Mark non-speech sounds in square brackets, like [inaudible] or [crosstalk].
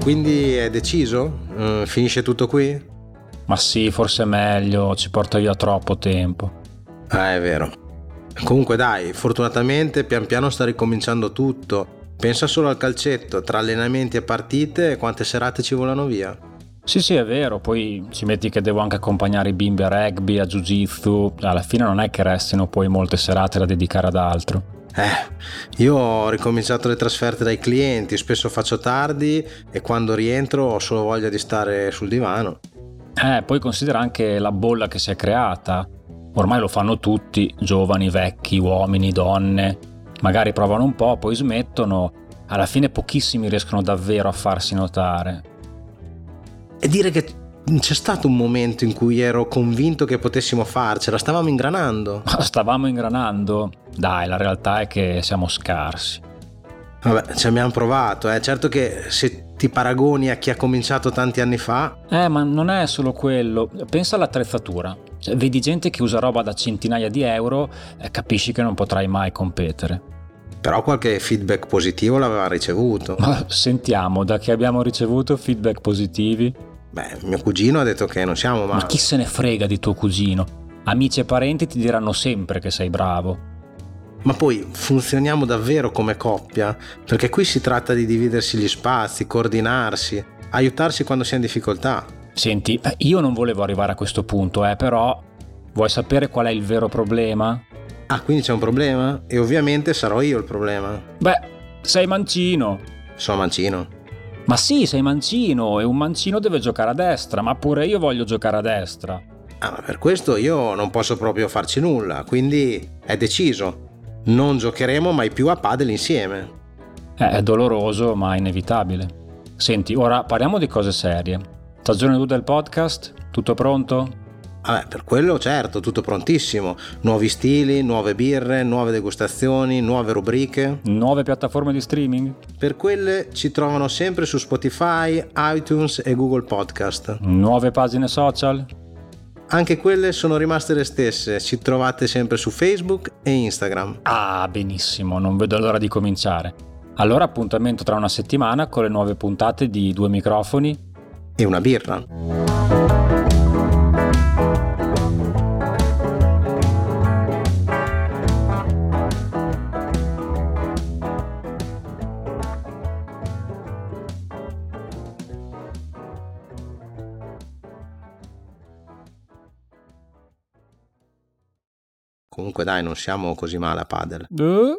Quindi è deciso? Uh, finisce tutto qui? Ma sì, forse è meglio, ci porta via troppo tempo. Ah, è vero. Comunque dai, fortunatamente pian piano sta ricominciando tutto. Pensa solo al calcetto, tra allenamenti e partite, quante serate ci volano via. Sì, sì, è vero, poi ci metti che devo anche accompagnare i bimbi a rugby, a jiu-jitsu, alla fine non è che restino poi molte serate da dedicare ad altro. Eh, io ho ricominciato le trasferte dai clienti, spesso faccio tardi e quando rientro ho solo voglia di stare sul divano. Eh, poi considera anche la bolla che si è creata. Ormai lo fanno tutti, giovani, vecchi, uomini, donne. Magari provano un po', poi smettono. Alla fine pochissimi riescono davvero a farsi notare. E dire che c'è stato un momento in cui ero convinto che potessimo farcela, stavamo ingranando. [laughs] Stavamo ingranando? Dai, la realtà è che siamo scarsi. Vabbè, ci abbiamo provato, eh. certo che se ti paragoni a chi ha cominciato tanti anni fa... Eh, ma non è solo quello, pensa all'attrezzatura. Cioè, vedi gente che usa roba da centinaia di euro e capisci che non potrai mai competere. Però qualche feedback positivo l'aveva ricevuto. Ma sentiamo, da che abbiamo ricevuto feedback positivi? Beh, mio cugino ha detto che non siamo male. Ma chi se ne frega di tuo cugino? Amici e parenti ti diranno sempre che sei bravo. Ma poi funzioniamo davvero come coppia? Perché qui si tratta di dividersi gli spazi, coordinarsi, aiutarsi quando si è in difficoltà. Senti, io non volevo arrivare a questo punto, eh, però vuoi sapere qual è il vero problema? Ah, quindi c'è un problema? E ovviamente sarò io il problema. Beh, sei mancino. Sono mancino. Ma sì, sei mancino e un mancino deve giocare a destra, ma pure io voglio giocare a destra. Ah, ma per questo io non posso proprio farci nulla, quindi è deciso non giocheremo mai più a padel insieme. Eh, è doloroso, ma inevitabile. Senti, ora parliamo di cose serie. Stagione 2 del podcast? Tutto pronto? Vabbè, per quello certo, tutto prontissimo. Nuovi stili, nuove birre, nuove degustazioni, nuove rubriche. Nuove piattaforme di streaming? Per quelle ci trovano sempre su Spotify, iTunes e Google Podcast. Nuove pagine social? Anche quelle sono rimaste le stesse, ci trovate sempre su Facebook e Instagram. Ah, benissimo, non vedo l'ora di cominciare. Allora appuntamento tra una settimana con le nuove puntate di Due microfoni e una birra. Comunque dai, non siamo così male a padel. Uh.